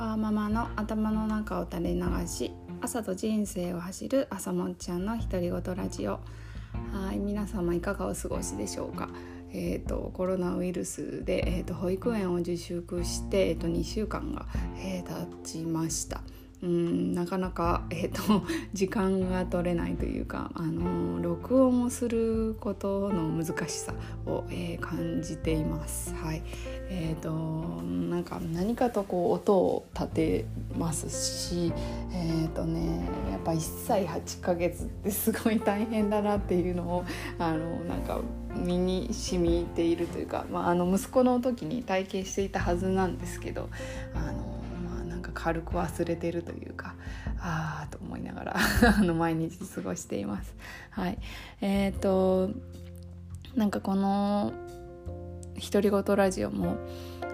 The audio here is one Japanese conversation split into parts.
わーママの頭の中を垂れ流し朝と人生を走る朝もっちゃんの独り言ラジオはい皆様いかがお過ごしでしょうか？えーと、コロナウイルスで、えーと、保育園を自粛して、えーと、と2週間が、えー、経ちました。うんなかなか、えーと、時間が取れないというか、あの録音をすることの難しさを、えー、感じています。はいえーと、なんか何かとこう音を立てますし、えーとね、やっぱ1歳8ヶ月ってすごい大変だなっていうのを あのなんか身に染みているというか、まあ、あの息子の時に体験していたはずなんですけどあの軽く忘れてるというかああと思いながら あの毎日過ごしています。はい、えっ、ー、となんかこの独り言ラジオも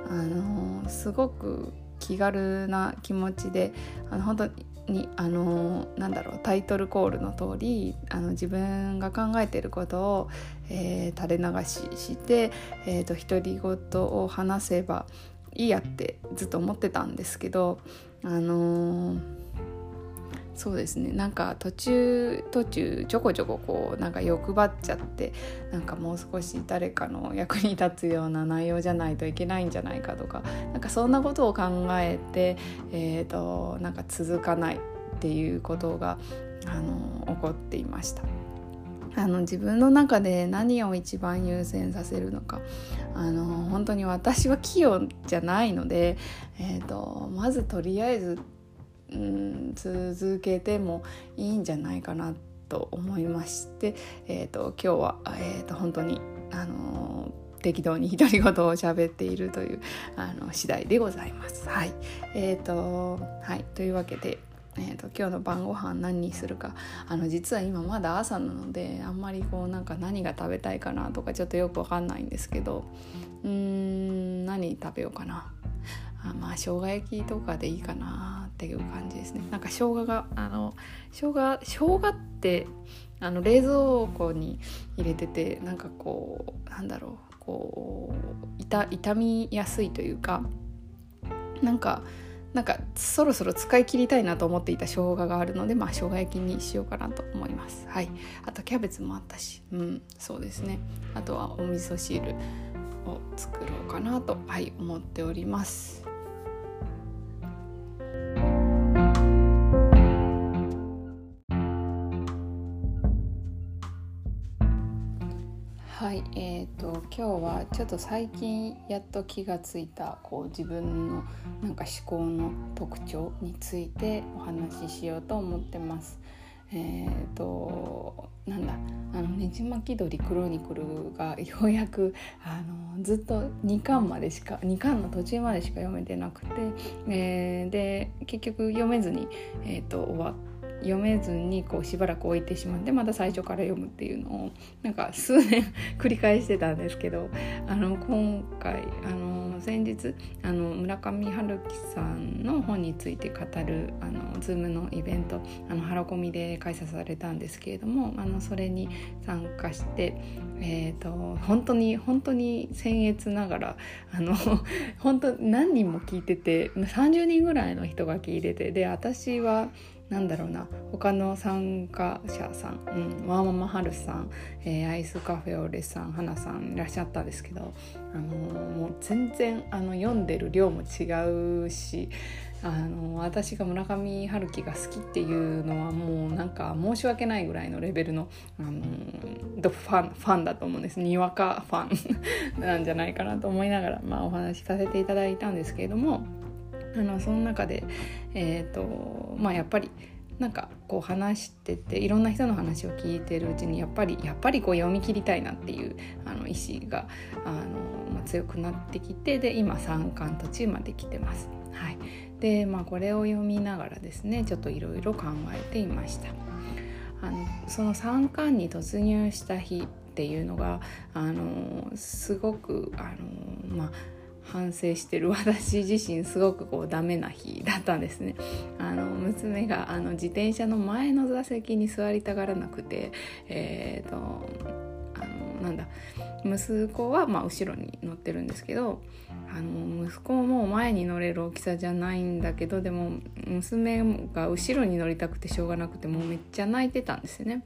あのすごく気軽な気持ちであの本当にあのなんだろうタイトルコールの通りあり自分が考えていることを、えー、垂れ流しして、えーと独り言を話せばいいやってずっと思ってたんですけどあのー、そうですねなんか途中途中ちょこちょここうなんか欲張っちゃってなんかもう少し誰かの役に立つような内容じゃないといけないんじゃないかとかなんかそんなことを考えて、えーと、なんか続かないっていうことが、あのー、起こっていました。あの自分の中で何を一番優先させるのか。あの本当に私は器用じゃないので、えーと、まずとりあえず、うん、続けてもいいんじゃないかなと思いまして、えーと、今日は、えーと、本当にあの適当に独り言を喋っているというあの次第でございます。はい、えーとはい、というわけでえーと、今日の晩ご飯何にするか。あの実は今まだ朝なのであんまりこうなんか何が食べたいかなとかちょっとよくわかんないんですけど。うーん何食べようかな。あまあ生姜焼きとかでいいかなっていう感じですね。なんか生姜があの生姜生姜ってあの冷蔵庫に入れててなんかこうなんだろう。こう傷みやすいというか。なんかなんかそろそろ使い切りたいなと思っていた生姜があるのでまあ生姜焼きにしようかなと思います。はい。あとキャベツもあったし。うんそうですね。あとはお味噌汁を作ろうかなとはい思っております。い、えーと、今日はちょっと最近やっと気がついたこう自分のなんか思考の特徴についてお話ししようと思ってます。えーと、なんだあのねじ巻き鳥クロニクルがようやくあのずっと2巻までしか2巻の途中までしか読めてなくて、えー、で結局読めずに、えーと終わって。読めずにこうしばらく置いてしまってまた最初から読むっていうのをなんか数年繰り返してたんですけどあの今回あの先日あの村上春樹さんの本について語るあの Zoom のイベントあのハロコミで開催されたんですけれどもあのそれに参加して、えーと、本当に本当に僭越ながらあの本当何人も聞いてて30人ぐらいの人が聞いててで私はなんだろうな他の参加者さん、うん、ワーママハルさん、えー、アイスカフェオレさん花さんいらっしゃったんですけど、あのー、もう全然あの読んでる量も違うしあの私が村上春樹が好きっていうのはもうなんか申し訳ないぐらいのレベルの、あのファンファンだと思うんです。にわかファン なんじゃないかなと思いながら、まあ、お話しさせていただいたんですけれどもあのその中で、えーとまあ、やっぱりなんかこう話してていろんな人の話を聞いてるうちにやっぱりやっぱりこう読み切りたいなっていうあの意思があの、まあ、強くなってきてで今3巻途中まで来てます。はい、でまあこれを読みながらですねちょっといろいろ考えていました。あのその3巻に突入した日っていうのがあのすごくあのまあ反省してる私自身すごくこうダメな日だったんですね あの娘があの自転車の前の座席に座りたがらなくてえっ、ー、とあのなんだ息子はまあ後ろに乗ってるんですけどあの息子も前に乗れる大きさじゃないんだけどでも娘が後ろに乗りたくてしょうがなくてもうめっちゃ泣いてたんですよね。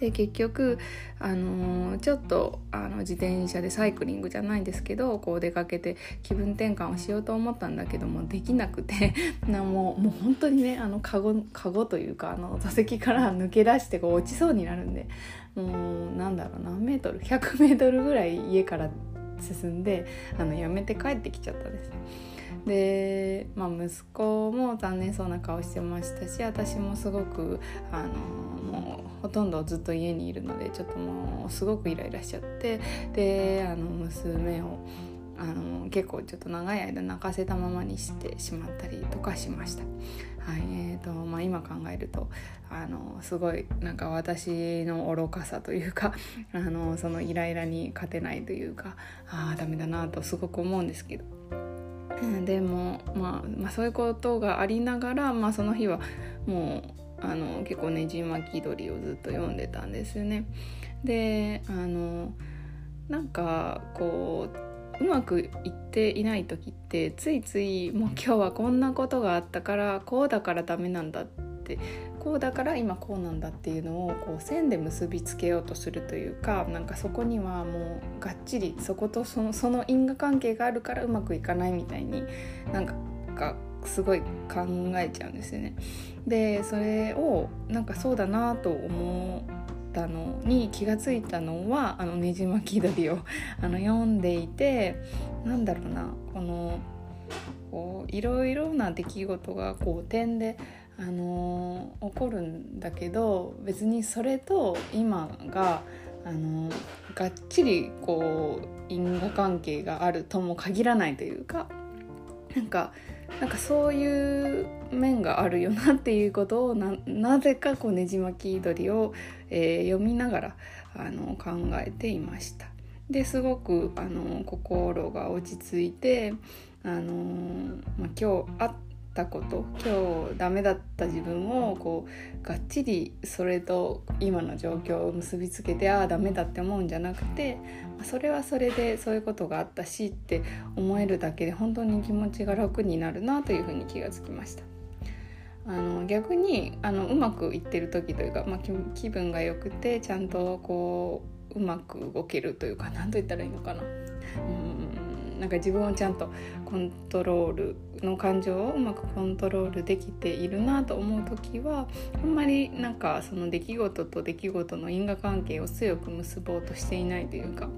で結局、あのー、ちょっとあの自転車でサイクリングじゃないんですけどこう出かけて気分転換をしようと思ったんだけどもできなくて なもうもう本当にねあのカゴカゴというかあの座席から抜け出してこう落ちそうになるんでもうなんだろう何メートル100メートルぐらい家から進んであのやめて帰ってきちゃったんです。で、まあ、息子も残念そうな顔してましたし私もすごくあのもうほとんどずっと家にいるのでちょっともうすごくイライラしちゃってであの娘をあの結構ちょっと長い間泣かせたままにしてしまったりとかしました。はいえーとまあ、今考えるとあのすごいなんか私の愚かさというか あのそのイライラに勝てないというかああダメだなとすごく思うんですけど。でも、まあ、まあそういうことがありながら、まあ、その日はもうあの結構ねじ巻き鳥をずっと読んでたんですよね。であのなんかこううまくいっていない時ってついついもう今日はこんなことがあったからこうだからダメなんだってこうだから今こうなんだっていうのをこう線で結びつけようとするというかなんかそこにはもうがっちりそことそのその因果関係があるからうまくいかないみたいになんかすごい考えちゃうんですよね。でそれをなんかそうだなと思ったのに気が付いたのはあのねじ巻き鳥を あの読んでいてなんだろうなこのこういろいろな出来事がこう点で、あのー、起こるんだけど別にそれと今が、あのー、がっちりこう因果関係があるとも限らないというかなんかなんかそういう面があるよなっていうことをなぜかこうねじ巻き鳥を、えー、読みながらあの考えていました。ですごくあの心が落ち着いてあの、まあ、今日たこと今日ダメだった自分をこうがっちりそれと今の状況を結びつけてああダメだって思うんじゃなくてそれはそれでそういうことがあったしって思えるだけで本当に気持ちが楽になるなというふうに気がつきました。あの逆にあのうまくいってる時というか、まあ、気分が良くてちゃんとこううまく動けるというか何と言ったらいいのかな。うんなんか自分をちゃんとコントロールの感情をうまくコントロールできているなと思う時はあんまりなんかその出来事と出来事の因果関係を強く結ぼうとしていないというか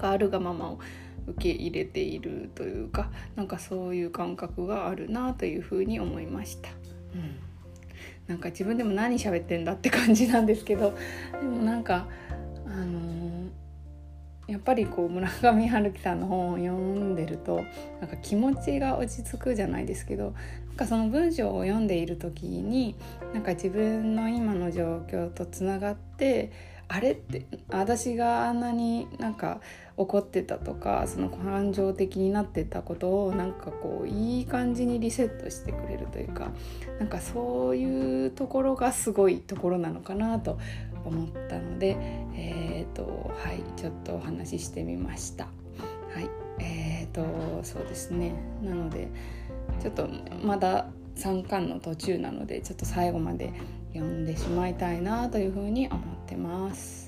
あるがままを受け入れているというかなんかそういう感覚があるなというふうに思いました。うんなんか自分でも何喋ってんだって感じなんですけどでもなんかあのーやっぱりこう村上春樹さんの本を読んでるとなんか気持ちが落ち着くじゃないですけどなんかその文章を読んでいる時になんか自分の今の状況とつながってあれって私があんなになんか怒ってたとかその感情的になってたことをなんかこういい感じにリセットしてくれるというかなんかそういうところがすごいところなのかなと思ったので、えーとはい、ちょっとお話ししてみました。はいえーとそうですねなのでちょっとまだ3巻の途中なのでちょっと最後まで読んでしまいたいなというふうに思ってます。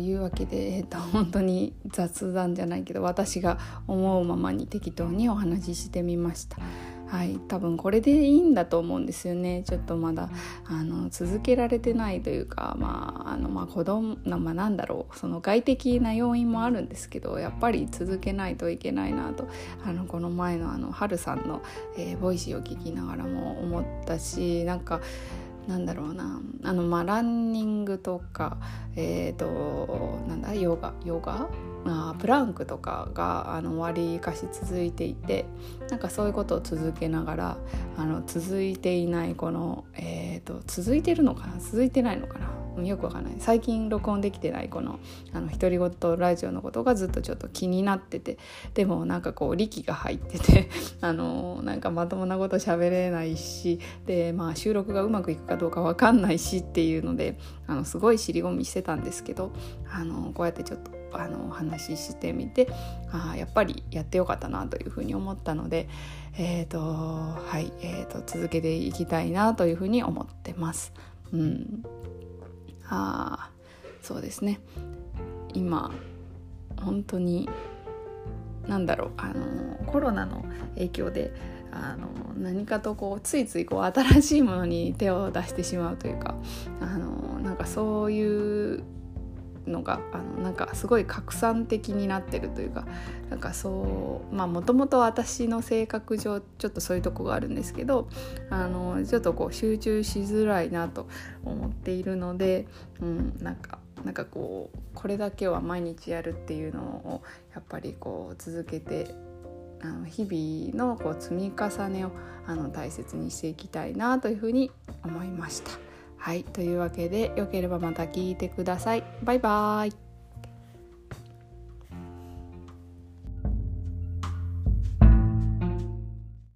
いうわけで、えーと、本当に雑談じゃないけど私が思うままに適当にお話ししてみました。はい、多分これでいいんだと思うんですよね。ちょっとまだあの続けられてないというかまああのまあ子供な,、まあ、なんだろう。その外的な要因もあるんですけどやっぱり続けないといけないなと。あのこの前のあの春さんの、えー、 Voicy を聞きながらも思ったしなんかなんだろうな。あのまあランニングとかえっ、ー、となんだヨガヨガ？あプランクとかがあの割りかし続いていてなんかそういうことを続けながらあの続いていないこの、えーと、続いてるのかな？続いてないのかな？よくわかんない。最近録音できてないこのあの独り言ラジオのことがずっとちょっと気になってて。でもなんかこう力が入ってて。あのなんかまともなこと喋れないし。で、まあ、収録がうまくいくかどうかわかんないしっていうのであのすごい尻込みしてたんですけど。あのこうやってちょっとあのお話ししてみてあやっぱりやってよかったなというふうに思ったので、えーとはいえーと、続けていきたいなというふうに思ってます。うん、あそうですね。今本当に何だろうあのコロナの影響であの何かとこうついついこう新しいものに手を出してしまうというかあのなんかそういうのがあのなんかすごい拡散的になってるというかなんかそうまあもともと私の性格上ちょっとそういうとこがあるんですけどあのちょっとこう集中しづらいなと思っているので、うん、なんかなんかこうこれだけは毎日やるっていうのをやっぱりこう続けてあの日々のこう積み重ねをあの大切にしていきたいなというふうに思いました。はいというわけでよければまた聞いてください。バイバーイ